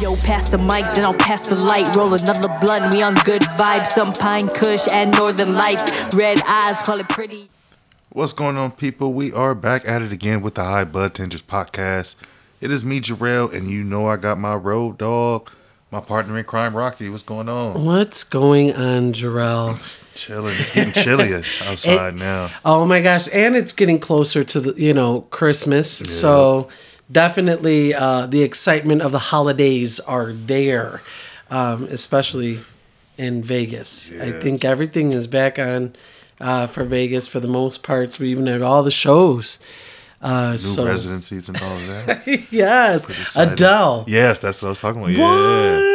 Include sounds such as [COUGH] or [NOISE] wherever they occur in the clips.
Yo, pass the mic, then I'll pass the light. Roll another blunt, we on good vibes. Some pine kush and northern lights. Red eyes, call it pretty. What's going on, people? We are back at it again with the High Bud Tenders podcast. It is me, Jarrell, and you know I got my road dog, my partner in crime, Rocky. What's going on? What's going on, Jarrell? Chilling. It's getting chillier [LAUGHS] outside now. Oh my gosh, and it's getting closer to the you know Christmas, so definitely uh, the excitement of the holidays are there, um, especially in Vegas. I think everything is back on uh, for Vegas for the most part. We even had all the shows. Uh, New so residencies and all of that. [LAUGHS] yes. Adele. yes, that's what I was talking about. What? I'ma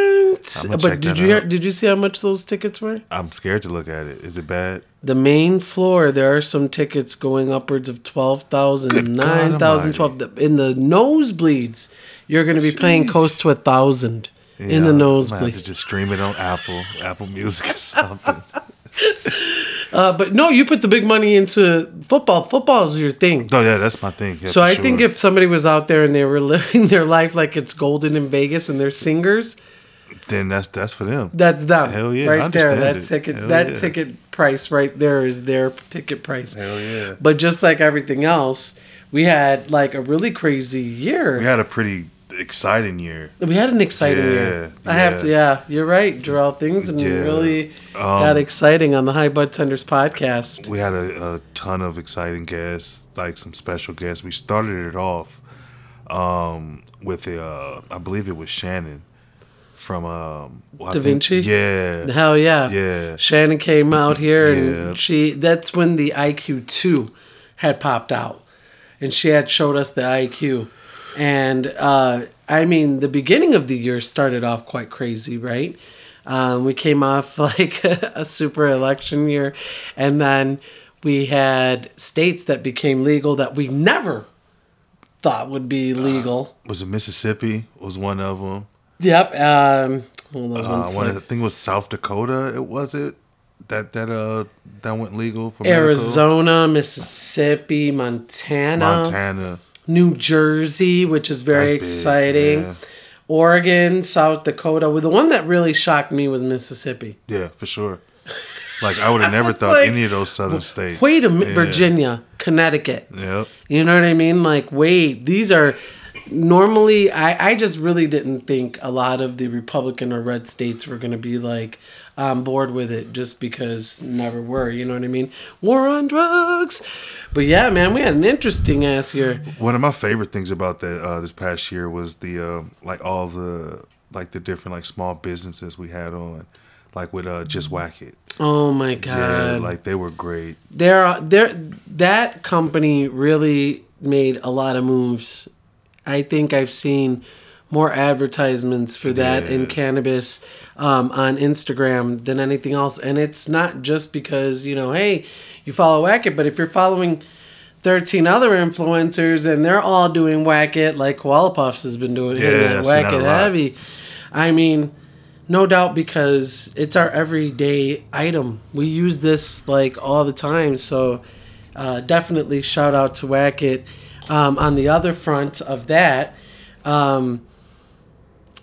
But check did you hear, did you see how much those tickets were? I'm scared to look at it. Is it bad? The main floor, there are some tickets going upwards of 12,000, 9,000, 12. In the nosebleeds, you're going to be paying close to a thousand in the nosebleeds. I have to just stream it on Apple, Apple Music or something. [LAUGHS] Uh, but no, you put the big money into football. Football is your thing. oh yeah, that's my thing. Yeah, So I sure. think if somebody was out there and they were [LAUGHS] living their life like it's golden in Vegas and they're singers, then that's that's for them. that's them. Hell yeah, right there. That it. ticket, Hell that yeah. ticket price right there is their ticket price. Hell yeah. But just like everything else, we had like a really crazy year. We had a pretty exciting year. We had an exciting Yeah, year. I have to, yeah, you're right, Jarrell. Things and Yeah. really Um, got exciting on the High Bud Tenders podcast. We had a, a ton of exciting guests, like some special guests. We started it off um, with a, uh, I believe it was Shannon from um, well, Da think- Vinci? Yeah, Hell yeah. Yeah. Shannon came out here Yeah. and she, that's when the IQ 2 had popped out. And she had showed us the IQ. And uh, I mean, the beginning of the year started off quite crazy, right? Um, we came off [LAUGHS] like a super election year, and then we had states that became legal that we never thought would be legal. was it Mississippi? Was one of them. Yep. Um, hold on Uh, one I think it was South Dakota. It was it that that uh that went legal for medical? Arizona, Mississippi, Montana, Montana. New Jersey, which is very That's big, exciting. yeah. Oregon, South Dakota. Well, the one that really shocked me was Mississippi. Yeah, for sure. Like I would have [LAUGHS] never thought like, any of those southern states. Wait a minute, Yeah. Virginia, Connecticut. Yep. You know what I mean? Like, wait, these are normally. I I just really didn't think a lot of the Republican or red states were going to be like on board with it, just because never were. You know what I mean? War on drugs. But yeah, man, we had an interesting ass year. One of my favorite things about that uh, this past year was the uh, like all the like the different like small businesses we had on, like with uh, just whack it. Oh my god Yeah, like they were great. there are there that company really made a lot of moves i think i've seen more advertisements for that in cannabis um, on instagram than anything else and it's not just because you know hey you follow Wakit, but if you're following 13 other influencers and they're all doing Wakit, like Koala Puffs has been doing Yeah, hitting I've that seen that a Wakit lot. heavy i mean no doubt because it's our everyday item. We use this like all the time. So uh, definitely shout out to Wakit. Um, on the other front of that, um,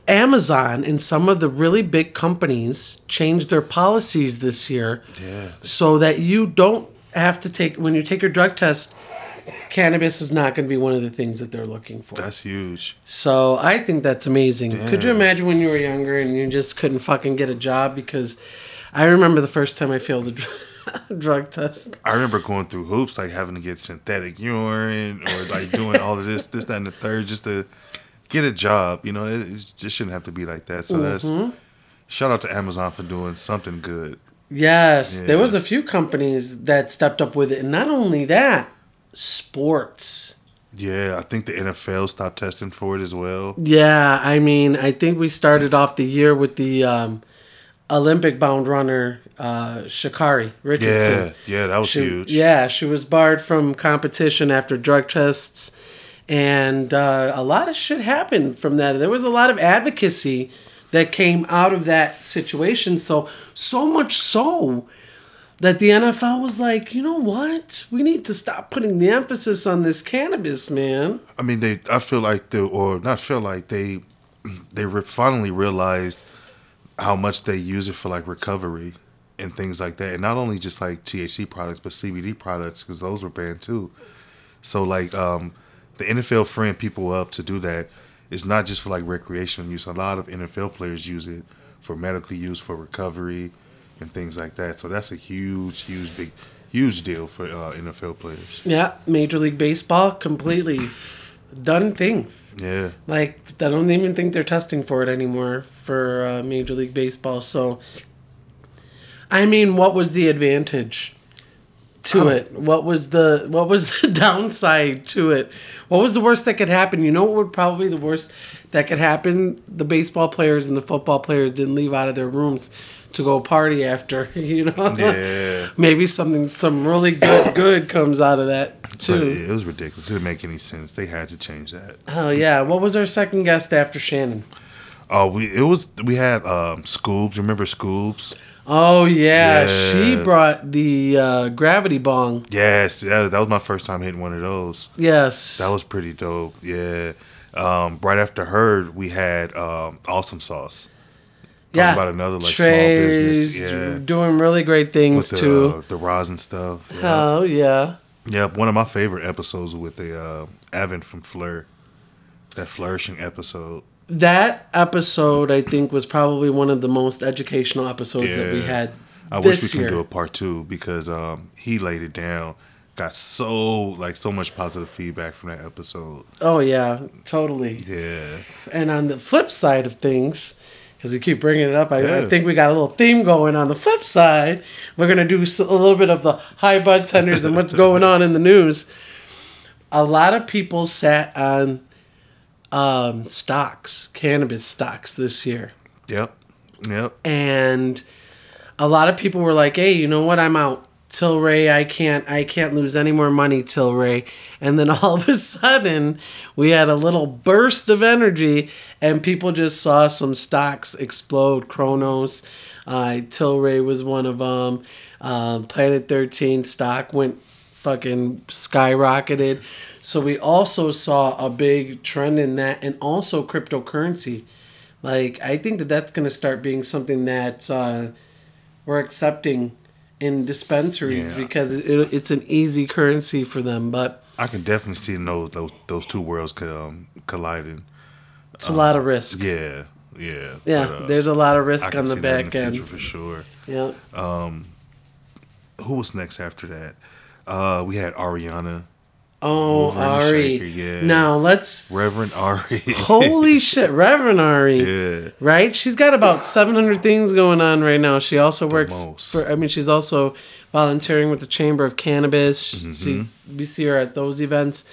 Amazon and some of the really big companies changed their policies this year Yeah. so that you don't have to take, when you take your drug test, cannabis is not going to be one of the things that they're looking for. That's huge. So I think that's amazing. Could you imagine when you were younger and you just couldn't fucking get a job because I remember the first time I failed a dr- [LAUGHS] [LAUGHS] drug test. I remember going through hoops, like having to get synthetic urine or like doing all of this, this, that, and the third, just to get a job. You know, it, it just shouldn't have to be like that. So Mm-hmm. that's shout out to Amazon for doing something good. Yes, there was a few companies that stepped up with it, and not only that, sports. Yeah, I think the NFL stopped testing for it as well. Yeah, I mean, I think we started off the year with the um, Olympic bound runner uh, Sha'Carri Richardson. Yeah, yeah, that was She- huge. Yeah, she was barred from competition after drug tests, and uh, a lot of shit happened from that. There was a lot of advocacy that came out of that situation. So so much so that the NFL was like, you know what? We need to stop putting the emphasis on this cannabis, man. I mean, they. I feel like they, or not feel like they they finally realized how much they use it for like recovery and things like that, and not only just like THC products, but CBD products because those were banned too. So like um, the NFL freeing people up to do that is not just for like recreational use. A lot of NFL players use it for medical use, for recovery, and things like that. So that's a huge, huge, big, huge deal for uh, NFL players. Yeah, Major League Baseball completely done thing. Yeah, Like I don't even think they're testing for it anymore for uh, Major League Baseball. So, I mean, what was the advantage to Oh. it? What was the what was [LAUGHS] the downside to it? What was the worst that could happen? You know what would probably the worst that could happen? The baseball players and the football players didn't leave out of their rooms to go party after. [LAUGHS] You know, Yeah. [LAUGHS] maybe something some really good good comes out of that too. it, it was ridiculous. It didn't make any sense. They had to change that. Oh yeah, what was our second guest after Shannon? Oh, we it was we had um, Scoobs. Remember Scoobs? Oh yeah, she brought the uh, gravity bong. Yes, that, that was my first time hitting one of those. Yes, That was pretty dope. Yeah. Um, right after her, we had um, Awesome Sauce. Yeah. about another, like, small business, yeah. doing really great things With the, too. uh, the rosin stuff. Yeah. Oh yeah, Yep, one of my favorite episodes with the uh, Evan from Fleur. That flourishing episode. that episode I think was probably one of the most educational episodes that we had I wish we year. could do a part two because um, he laid it down. Got so like so much positive feedback from that episode. Oh yeah, totally. Yeah, And on the flip side of things, because you keep bringing it up, I, I think we got a little theme going. On the flip side, we're gonna do a little bit of the high bud tenders and what's going on in the news. A lot of people sat on um, stocks, cannabis stocks this year, yep, yep. and a lot of people were like, "Hey, you know what? I'm out." Tilray, I can't I can't lose any more money, Tilray. And then [LAUGHS] all of a sudden we had a little burst of energy and people just saw some stocks explode. Cronos, uh, Tilray was one of them. Um, Planet 13 stock went fucking skyrocketed. So we also saw a big trend in that and also cryptocurrency. Like I think that that's going to start being something that uh, we're accepting in dispensaries Yeah. because it, it, it's an easy currency for them. But I can definitely see those those those two worlds um, colliding. it's a lot of risk. Yeah, yeah, Yeah, but, uh, there's a lot of risk on the see that in back the end. for sure. Yeah. Um, Who was next after that? Uh, we had Ariana, Oh, Mover and Ari. shaker, yeah. Now let's. Reverend Ari. Holy [LAUGHS] shit, Reverend Ari. yeah, Right? She's got about 700 things going on right now. She also works most. for, I mean, she's also volunteering with the Chamber of Cannabis. Mm-hmm. She's, we see her at those events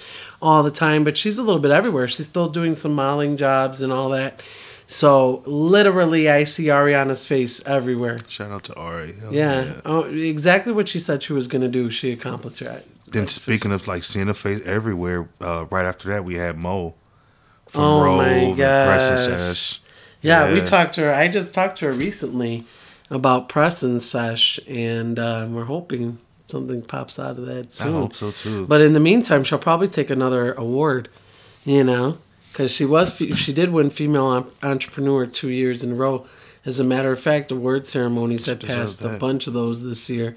all the time, but she's a little bit everywhere. She's still doing some modeling jobs and all that. So literally, I see Ariana's face everywhere. shout out to Ari. Hell Yeah. Oh, exactly what she said she was going to do. She accomplished it. Then speaking of like seeing a face everywhere, uh, right after that we had Mo from Oh Rove and and. Sesh. Yeah, we talked to her. I just talked to her recently about press and sesh, and uh, we're hoping something pops out of that soon. I hope so too. But in the meantime, she'll probably take another award, you know, because she was she did win female entrepreneur two years in a row. As a matter of fact, award ceremonies had deserved passed a bunch of those this year,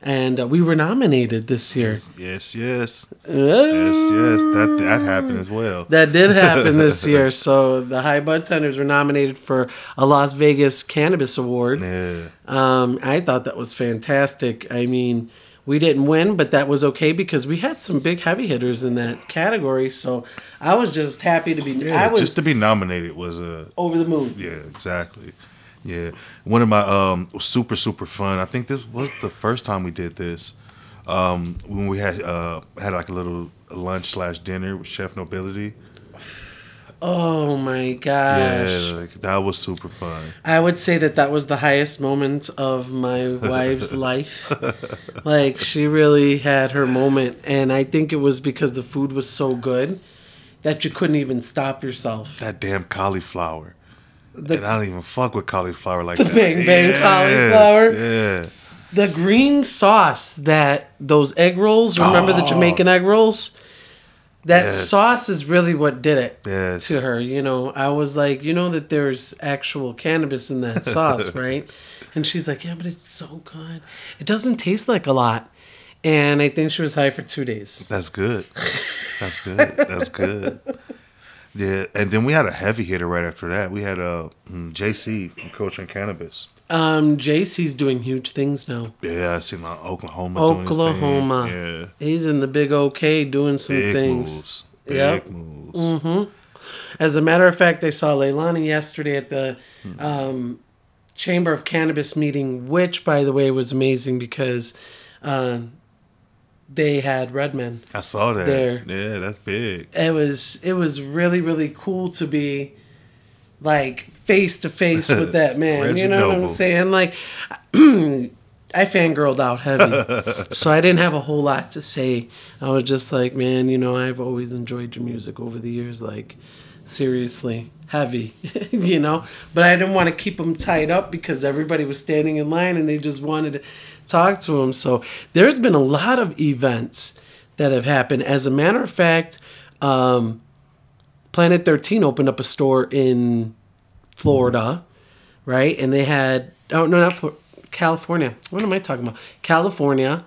and uh, we were nominated this year. yes, yes, Oh. yes, yes. That that happened as well. That did happen [LAUGHS] this year. So the High Bud Tenders were nominated for a Las Vegas Cannabis Award. yeah, Um, I thought that was fantastic. I mean, we didn't win, but that was okay because we had some big heavy hitters in that category. So I was just happy to be. yeah. I was just to be nominated was a over the moon. Yeah, exactly. Yeah, one of my um super super fun. I think this was the first time we did this. Um, when we had uh had like a little lunch slash dinner with Chef Nobility. Oh my gosh! Yeah, like, that was super fun. I would say that that was the highest moment of my wife's [LAUGHS] life. Like she really had her moment, and I think it was because the food was so good that you couldn't even stop yourself. That damn cauliflower. The- and I don't even fuck with cauliflower like The that. bang bang cauliflower? Yeah. The green sauce that those egg rolls, remember the Oh. Jamaican egg rolls? that Yes. sauce is really what did it Yes. to her. You know, I was like, you know that there's actual cannabis in that sauce, [LAUGHS] right? And she's like, yeah, but it's so good. It doesn't taste like a lot. And I think she was high for two days. That's good. [LAUGHS] That's good. That's good. Yeah, and then we had a heavy hitter right after that. We had uh, mm, JC from and Cannabis. Um, JC's doing huge things now. Yeah, I see my Oklahoma. doing his thing. Oklahoma. Yeah, He's in the big OK doing some big things. moves. Big Yep. Mm-hmm. As a matter of fact, I saw Leilani yesterday at the um, Chamber of Cannabis meeting, which, by the way, was amazing because uh, they had Redman. I saw that. There. Yeah, that's big. It was it was really really cool to be like face to face with that [LAUGHS] man. You know what I'm saying? Like [CLEARS THROAT] I fangirled out heavy, [LAUGHS] so I didn't have a whole lot to say. I was just like, man, you know, I've always enjoyed your music over the years. Like, seriously, heavy, [LAUGHS] you know. But I didn't want to keep them tied up because everybody was standing in line and they just wanted to talk to him. So there's been a lot of events that have happened. As a matter of fact, um, Planet 13 opened up a store in Florida, right? And they had oh no, not California. What am I talking about? California,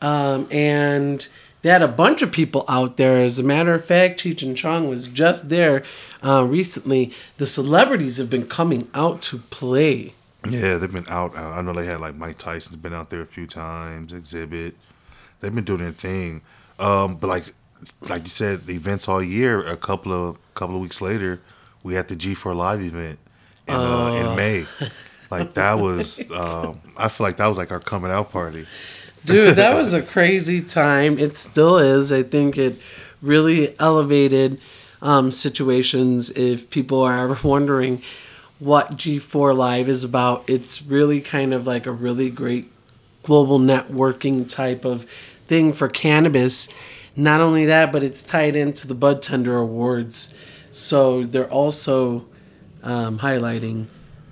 um, and they had a bunch of people out there. As a matter of fact, Cheech and Chong was just there uh, recently. The celebrities have been coming out to play. Yeah, they've been out. uh, I know they had like Mike Tyson's been out there a few times. Exhibit. They've been doing their thing. Um, but like, like you said, the events all year. A couple of couple of weeks later, we had the G4 Live event in uh, in May. [LAUGHS] Like that was. Um, I feel like that was like our coming out party. Dude, that was a [LAUGHS] crazy time. It still is. I think it really elevated um, situations. If people are ever [LAUGHS] wondering what G4 Live is about, it's really kind of like a really great global networking type of thing for cannabis. Not only that, but it's tied into the Bud Tender Awards. So they're also um, highlighting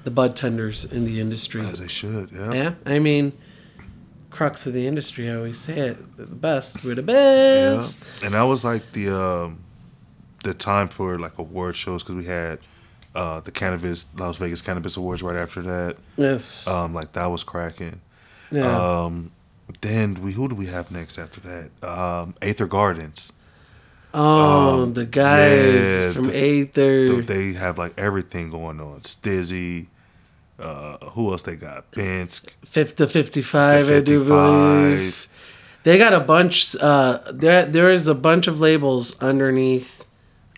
the bud tenders in the industry. As they should. Yeah. Yeah, I mean, crux of the industry. I always say it. The best. We're the Yeah. best. And that was like the um, the time for like award shows because we had uh, the cannabis Las Vegas Cannabis Awards right after that. Yes. Um, like that was cracking. yeah. Um, then we who do we have next after that? Um, Aether Gardens. oh, the guys yeah, from the- Aether. Th- They have like everything going on. Stizzy. Uh, who else they got? Bensk. Fifth the 55, I do believe. They got a bunch. Uh, there, there is a bunch of labels underneath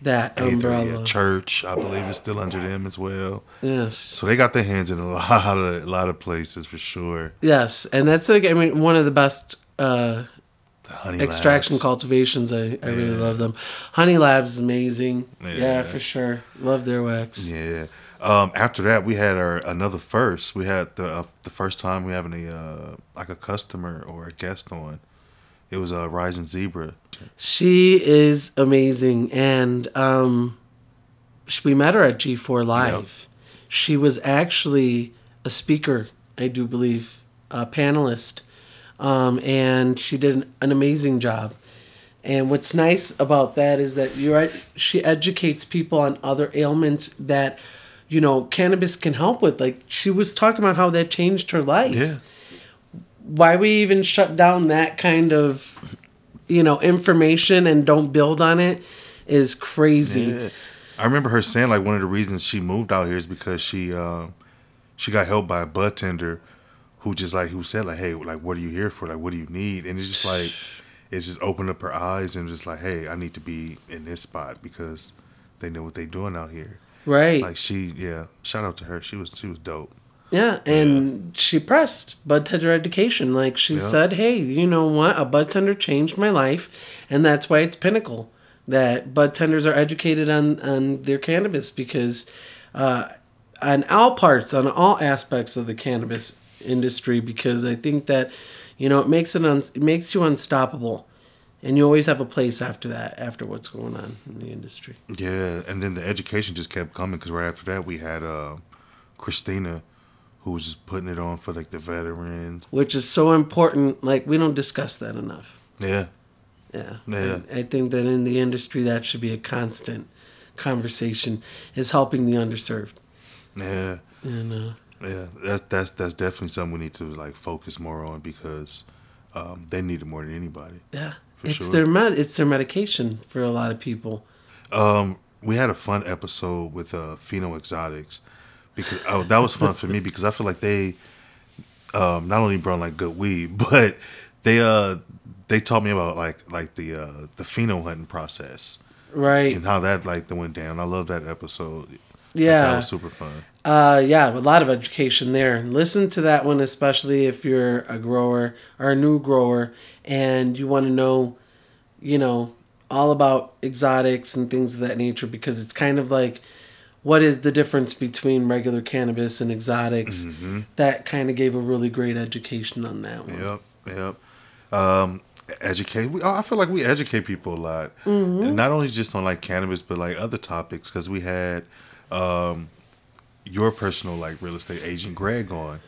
that umbrella. Church, I believe, is still under them as well. yes. So they got their hands in a [LAUGHS] lot of a lot of places for sure. Yes, and that's like I mean one of the best uh, The extraction Labs. cultivations. I, I really love them. Honey Labs is amazing. Yeah. Yeah. for sure. Love their wax. Yeah. Um, after that, we had our another first. We had the uh, the first time we having a uh, like a customer or a guest on. It was a uh, Rising Zebra. She is amazing, and um, we met her at G4 Live. Yep. She was actually a speaker, I do believe, a panelist, um, and she did an, an amazing job. And what's nice about that is that you're right, she educates people on other ailments that you know cannabis can help with. Like she was talking about how that changed her life Yeah. Why we even shut down that kind of you know information and don't build on it is crazy. Yeah. I remember her saying like one of the reasons she moved out here is because she um she got helped by a bud tender who just like who said like hey like what are you here for? Like what do you need? And it's just like it just opened up her eyes and just like hey I need to be in this spot because they know what they're doing out here. Right. Like she yeah shout out to her. She was she was dope yeah and she pressed bud tender education like she Yeah. said hey you know what? A bud tender changed my life and that's why it's pinnacle that bud tenders are educated on on their cannabis because uh on all parts on all aspects of the cannabis industry because i think that you know it makes it un- it makes you unstoppable and you always have a place after that after what's going on in the industry. Yeah, and then the education just kept coming because right after that we had uh, Christina, who was just putting it on for like the veterans. which is so important like we don't discuss that enough Yeah, Yeah. Yeah. I, I think that in the industry that should be a constant conversation is helping the underserved. Yeah, And uh, yeah. That that's that's definitely something we need to like focus more on because um, they need it more than anybody. yeah, For it's sure. their med- it's their medication for a lot of people. Um, we had a fun episode with uh, Pheno Exotics because oh, that was fun for me because I feel like they um, not only brought like good weed, [LAUGHS] but they uh they taught me about like like the uh, the pheno hunting process Right. and how that like went down. I love that episode. Like, Yeah. that was super fun. Uh, yeah, a lot of education there. Listen to that one, especially if you're a grower or a new grower and you want to know, you know, all about exotics and things of that nature because it's kind of like what is the difference between regular cannabis and exotics. That kind of gave a really great education on that one. Yep, yep. Um, educate. We, I feel like we educate people a lot, and not only just on like cannabis, but like other topics. Because we had um, your personal like real estate agent Greg on,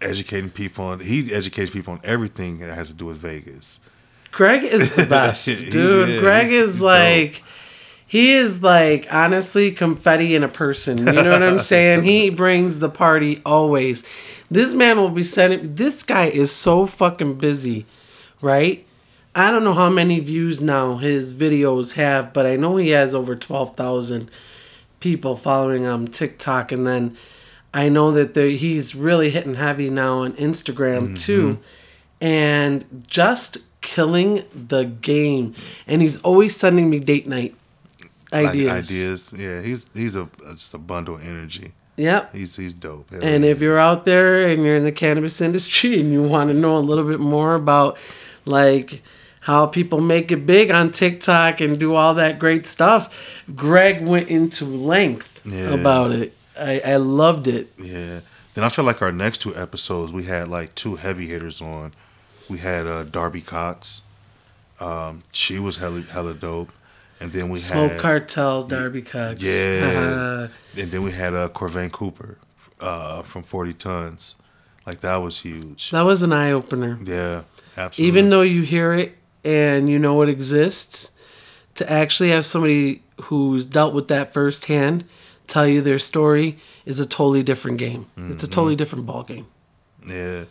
educating people on. He educates people on everything that has to do with Vegas. Greg is the [LAUGHS] best, dude. yeah, Greg is like, he is like honestly confetti in a person. You know what I'm [LAUGHS] saying? he brings the party always. This man will be sending. This guy is so fucking busy, right? I don't know how many views now his videos have, but I know he has over twelve thousand people following on TikTok, and then I know that there, he's really hitting heavy now on Instagram mm-hmm. too, and just killing the game. And he's always sending me date night Like, ideas. ideas. Yeah, he's he's a just a bundle of energy. Yep. He's he's dope. Hell And yeah. if you're out there and you're in the cannabis industry and you want to know a little bit more about like how people make it big on TikTok and do all that great stuff, Greg went into length Yeah. about it. I, I loved it. Yeah. Then I feel like our next two episodes we had like two heavy hitters on. We had uh, Darby Cox. Um, she was hella hella dope. And then we Smoke had cartels, Darby Cox. Yeah. and then we had uh, Corvain Cooper uh, from Forty Tons. Like that was huge. that was an eye opener. Yeah, absolutely. Even though you hear it and you know it exists, to actually have somebody who's dealt with that firsthand tell you their story is a totally different game. It's a Mm-hmm. totally different ball game. Yeah,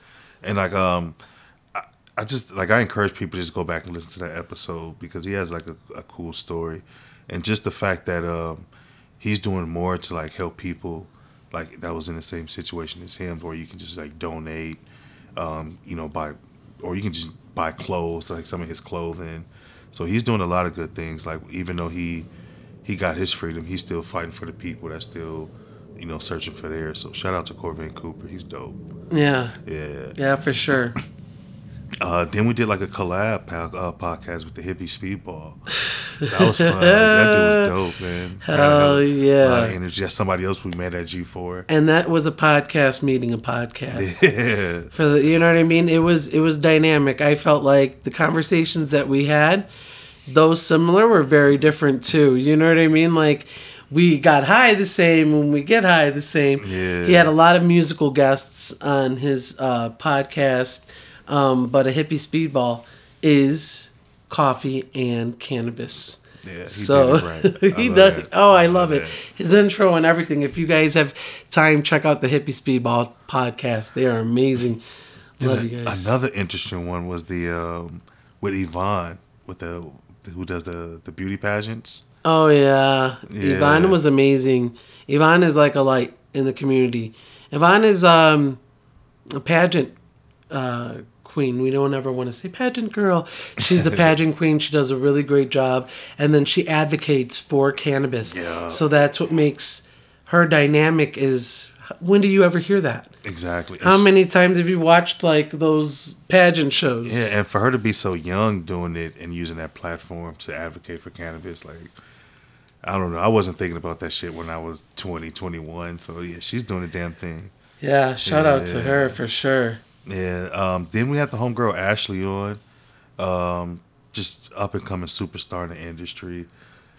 and like um, I, just like I encourage people to just go back and listen to that episode because he has like a, a cool story, and just the fact that um, he's doing more to like help people like that was in the same situation as him, where you can just like donate, um, you know, buy, or you can just buy clothes like some of his clothing. So he's doing a lot of good things. Like even though he he got his freedom, he's still fighting for the people that still. You know, searching for theirs. So shout out to Corvain Cooper. He's dope. Yeah. Yeah. Yeah, for sure. [LAUGHS] Uh, then we did like a collab po- uh, podcast with the hippie speedball. That was fun. Like, that dude was dope, man. [LAUGHS] Had a Hell hell- yeah. A lot of energy. That's somebody else we met at G4. And that was a podcast meeting a podcast. [LAUGHS] Yeah. for the you know what I mean. It was it was dynamic. I felt like the conversations that we had, those similar were very different too. You know what I mean? Like we got high the same when we get high the same. Yeah. He had a lot of musical guests on his uh, podcast, um, but a hippie speedball is coffee and cannabis. Yeah, he so did it right. [LAUGHS] He does. it. Oh, I I love love it. it. His intro and everything. If you guys have time, check out the Hippie Speedball podcast. They are amazing. Love you guys. Another interesting one was the um, with Yvonne with the who does the the beauty pageants. Oh yeah. Yeah. Yvonne was amazing. Yvonne is like a light in the community. Yvonne is um a pageant uh queen. We don't ever want to say pageant girl. She's a pageant [LAUGHS] queen. She does a really great job. And then she advocates for cannabis. Yeah. So that's what makes her dynamic is when do you ever hear that? Exactly. How And many times have you watched like those pageant shows? Yeah, and for her to be so young doing it and using that platform to advocate for cannabis, like, I don't know. I wasn't thinking about that shit when I was 20, 21. So, yeah, she's doing the damn thing. Yeah, shout out to her for sure. Yeah. Um, then we had the homegirl Ashley on, um, just up and coming superstar in the industry.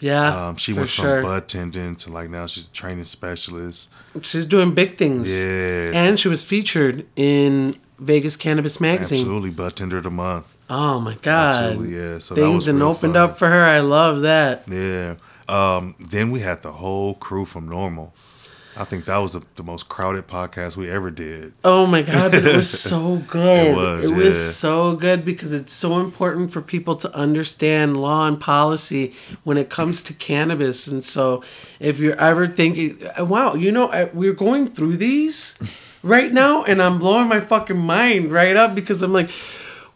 Yeah, Um, she went sure. from bud tending to like now she's a training specialist. She's doing big things. Yeah. And she was featured in Vegas Cannabis Magazine. absolutely bud tender of the month. Oh my god. Absolutely, yeah. So that Things and opened fun. up for her. I love that. Yeah. Um, then we had the whole crew from NORML. I think that was the, the most crowded podcast we ever did. Oh my god, but it was [LAUGHS] so good. It was, It was so good because it's so important for people to understand law and policy when it comes to cannabis. And so, if you're ever thinking, "Wow, you know, I, we're going through these right now," and I'm blowing my fucking mind right up because I'm like,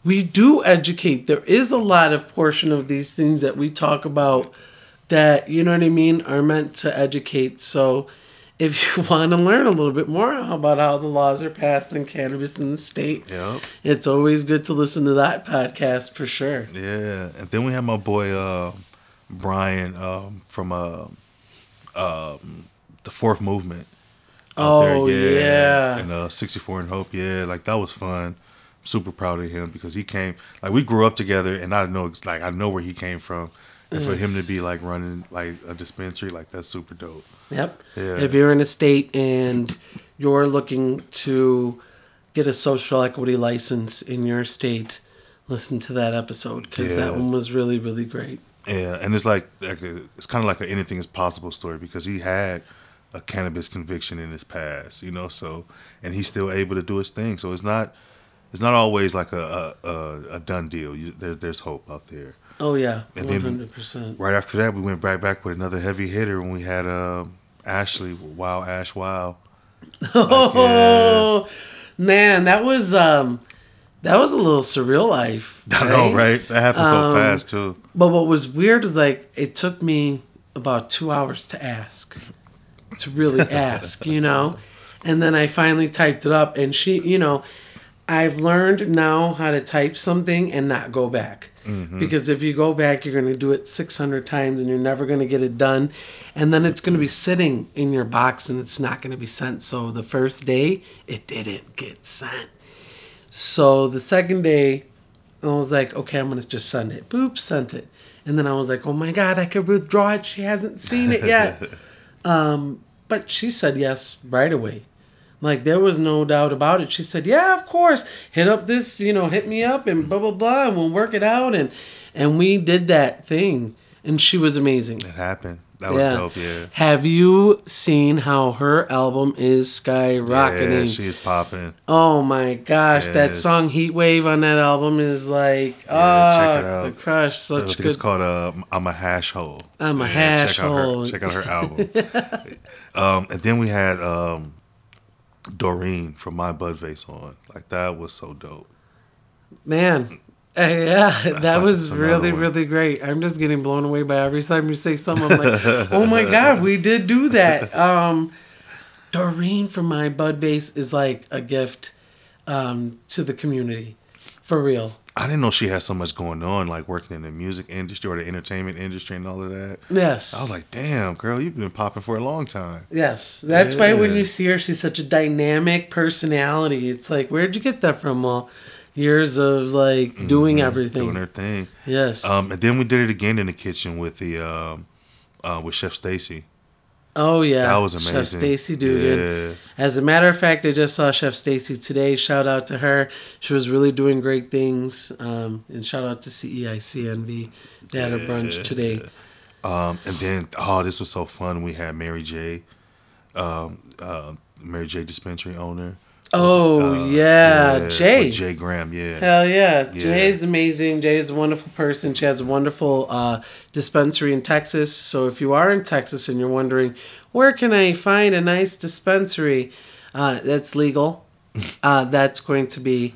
we do educate. There is a lot of portion of these things that we talk about that you know what I mean are meant to educate. So if [LAUGHS] you want to learn a little bit more about how the laws are passed on cannabis in the state, Yep. it's always good to listen to that podcast for sure. Yeah. And then we have my boy uh, Brian um, from uh, um, the Fourth Movement. Oh, yeah. And uh, 64 and Hope. Yeah. Like that was fun. Super proud of him because he came like we grew up together and I know like I know where he came from. And for him to be like running like a dispensary, like that's super dope. Yep. Yeah. If you're in a state and you're looking to get a social equity license in your state, listen to that episode because that one was really, really great. Yeah, and it's like, like a, it's kind of like an anything is possible story because he had a cannabis conviction in his past, you know. So and he's still able to do his thing. So it's not it's not always like a a, a, a done deal. You, there, there's hope out there. Oh, yeah. 100%. Right after that, we went back back with another heavy hitter when we had uh, Ashley Wow Ash Wow. Oh [LAUGHS] man, that was um that was a little surreal life. [LAUGHS] I know, right? That happened so Um, fast too. But what was weird is like it took me about two hours to ask. To really [LAUGHS] ask, you know? And then I finally typed it up and she you know, I've learned now how to type something and not go back. Because if you go back, you're going to do it 600 times and you're never going to get it done. And then it's going to be sitting in your box and it's not going to be sent. So the first day, it didn't get sent. So the second day, I was like, okay, I'm going to just send it. Boop, sent it. And then I was like, oh my God, I could withdraw it. She hasn't seen it yet. [LAUGHS] um, but she said yes right away. Like there was no doubt about it. She said, "Yeah, of course. Hit up this, you know, hit me up and blah blah blah, and we'll work it out." And and we did that thing, and she was amazing. It happened. That was dope. Yeah. Have you seen how her album is skyrocketing? Yeah, she is popping. oh my gosh, that song "Heat Wave" on that album is like, Yeah, ah, check it out. the crush, I such think good. it's called uh, "I'm a Hash Hole." I'm a hash check out hole. her, check out her album. [LAUGHS] um, and then we had um, Doreen from My Bud Vase on. Like that was so dope. Man. Yeah, that like was really, one. really great. I'm just getting blown away by every time you say something. I'm like, oh my [LAUGHS] God, we did do that. Um, Doreen from my Bud Vase is like a gift um, to the community. For real. I didn't know she had so much going on, like working in the music industry or the entertainment industry and all of that. Yes. I was like, damn, girl, you've been popping for a long time. Yes, that's why when you see her, she's such a dynamic personality. It's like, where'd you get that from? Well, years of like doing everything. Mm-hmm. Doing her thing. yes. Um, and then we did it again in the kitchen with the um, uh, with Chef Stacy. Oh yeah, That was amazing. Chef Stacy Dugan. Yeah. As a matter of fact, I just saw Chef Stacy today. Shout out to her. She was really doing great things. Um, and shout out to CEICNV. They had a brunch today. Um, and then, oh, this was so fun. We had Mary J, um, uh, Mary J dispensary owner. Oh Uh, yeah, Jay. with Jay Graham, yeah. Hell yeah. Yeah. Jay's amazing. Jay's a wonderful person. She has a wonderful uh, dispensary in Texas. So if you are in Texas and you're wondering, where can I find a nice dispensary uh, that's legal? [LAUGHS] Uh, that's going to be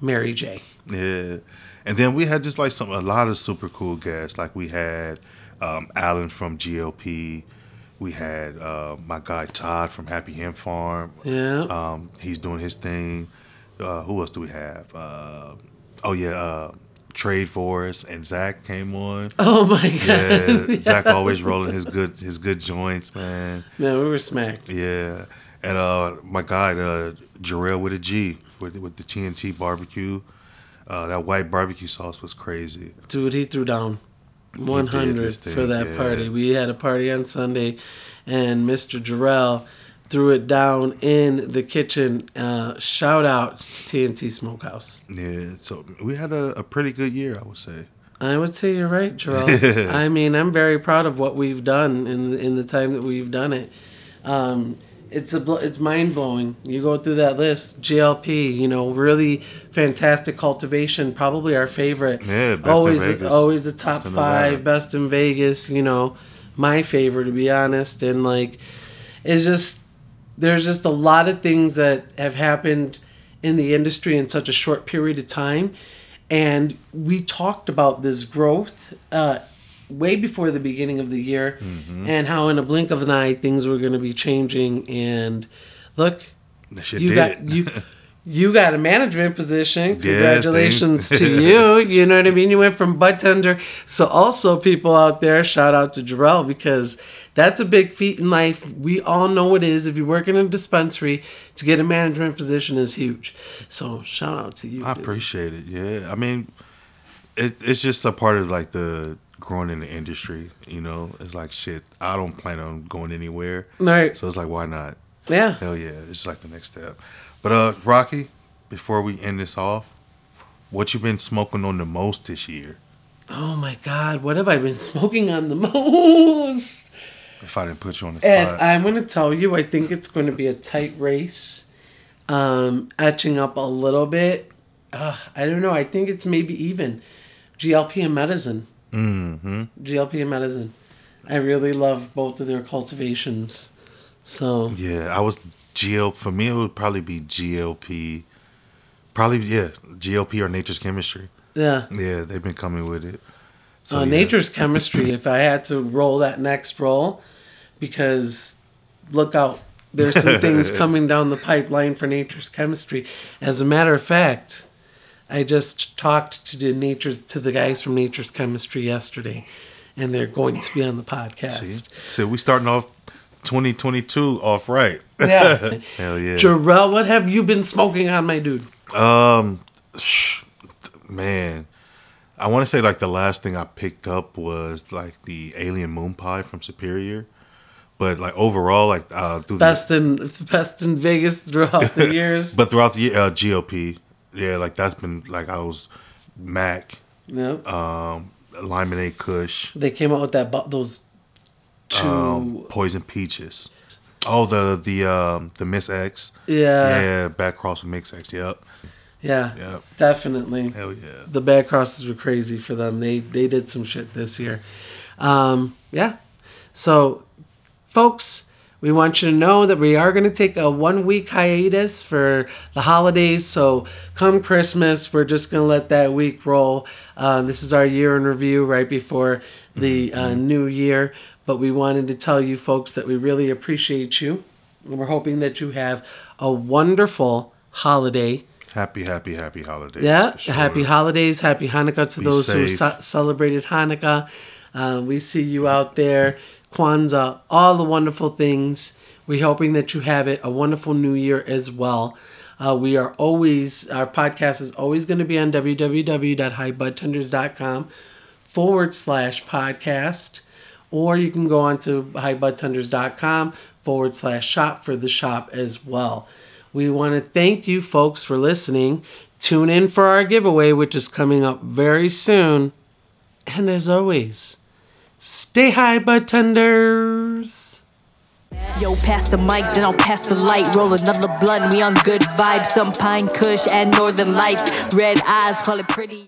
Mary J. Yeah. And then we had just like some a lot of super cool guests. Like we had um, Alan from GLP. We had uh, my guy Todd from Happy Hemp Farm. Yeah. Um, he's doing his thing. Uh, who else do we have? Uh, oh yeah, uh, Trade Force and Zach came on. [LAUGHS] oh my God. Yeah, [LAUGHS] Zach always rolling his good his good joints, man. Man, we were smacked. Yeah, and uh, my guy uh, Jarrell with a G with with the TNT barbecue. Uh, that white barbecue sauce was crazy. Dude, he threw down 100 his for that yeah. party. We had a party on Sunday, and Mr. Jarrell threw it down in the kitchen. Uh, shout out to TNT Smokehouse. Yeah, so we had a, a pretty good year, I would say. I would say you're right, Jarrell. [LAUGHS] I mean, I'm very proud of what we've done in in the time that we've done it. Um, it's a it's mind blowing. You go through that list, GLP, you know, really fantastic cultivation, probably our favorite. Yeah, best in always Vegas. always the top Best five, Nevada. best in Vegas. You know, my favorite to be honest, and like, it's just there's just a lot of things that have happened in the industry in such a short period of time. And we talked about this growth uh, way before the beginning of the year Mm-hmm. and how, in a blink of an eye, things were going to be changing. And look, you got you. You got a management position. Congratulations thanks. to [LAUGHS] you. You know what I mean? You went from butt tender. So also people out there, shout out to Jarrell because that's a big feat in life. We all know it is. If you work in a dispensary, to get a management position is huge. So shout out to you. I dude. appreciate it. Yeah, I mean, it, it's just a part of like the growing in the industry. You know, it's like shit. I don't plan on going anywhere, Right. so it's like why not? Yeah. Hell yeah, it's like the next step. But uh, Rocky, before we end this off, what you been smoking on the most this year? Oh my God, what have I been [LAUGHS] smoking on the most? If I didn't put you on the And spot, I'm going to tell you, I think it's going to be a tight race. Um, etching up a little bit. Uh, I don't know. I think it's maybe even GLP and medicine. Mm-hmm. GLP and medicine. I really love both of their cultivations. So yeah, I was GL. For me, it would probably be GLP. Probably yeah, GLP or Nature's Chemistry. yeah, Yeah, they've been coming with it. so yeah. nature's [LAUGHS] chemistry. If I had to roll that next roll, because look out, there's some things [LAUGHS] coming down the pipeline for nature's chemistry. As a matter of fact, I just talked to the nature's to the guys from nature's chemistry yesterday, and they're going to be on the podcast. See, so we starting off 2022 off right. Yeah. [LAUGHS] Hell yeah. Jarrell, what have you been smoking on, my dude? Um, sh- man, I want to say like the last thing I picked up was like the alien moon pie from Superior, but like overall, like uh, through Best in best in Vegas throughout the [LAUGHS] years. but throughout the year, uh, GOP, yeah, like that's been like I was Mac, Yep. um, Lemonade Kush, they came out with that bo- those two. um, Poison Peaches. Oh, the the um the Miss X, yeah, yeah, back cross with Mix X. Yep, yeah, yep. definitely. Hell yeah. The bad crosses were crazy for them. They they did some shit this year. Um, yeah. So, folks, we want you to know that we are going to take a one week hiatus for the holidays. So, come Christmas, we're just going to let that week roll. Uh, this is our year in review right before the uh, new year. But we wanted to tell you folks that we really appreciate you. And we're hoping that you have a wonderful holiday. Happy, happy, happy holidays. Yeah, sure. happy holidays, happy Hanukkah to Be those who safe. ce- celebrated Hanukkah. Uh, we see you out there, Kwanzaa, all the wonderful things. We're hoping that you have it a wonderful new year as well. Uh, we are always, our podcast is always going to be on www.highbudtenders.com forward slash podcast, or you can go on to highbudtenders.com forward slash shop for the shop as well. We want to thank you folks for listening. Tune in for our giveaway, which is coming up very soon. And as always, stay high, bud tenders. Yo, pass the mic, then I'll pass the light. Roll another blunt, we on good vibes. Some pine kush and northern lights. Red eyes, call it pretty.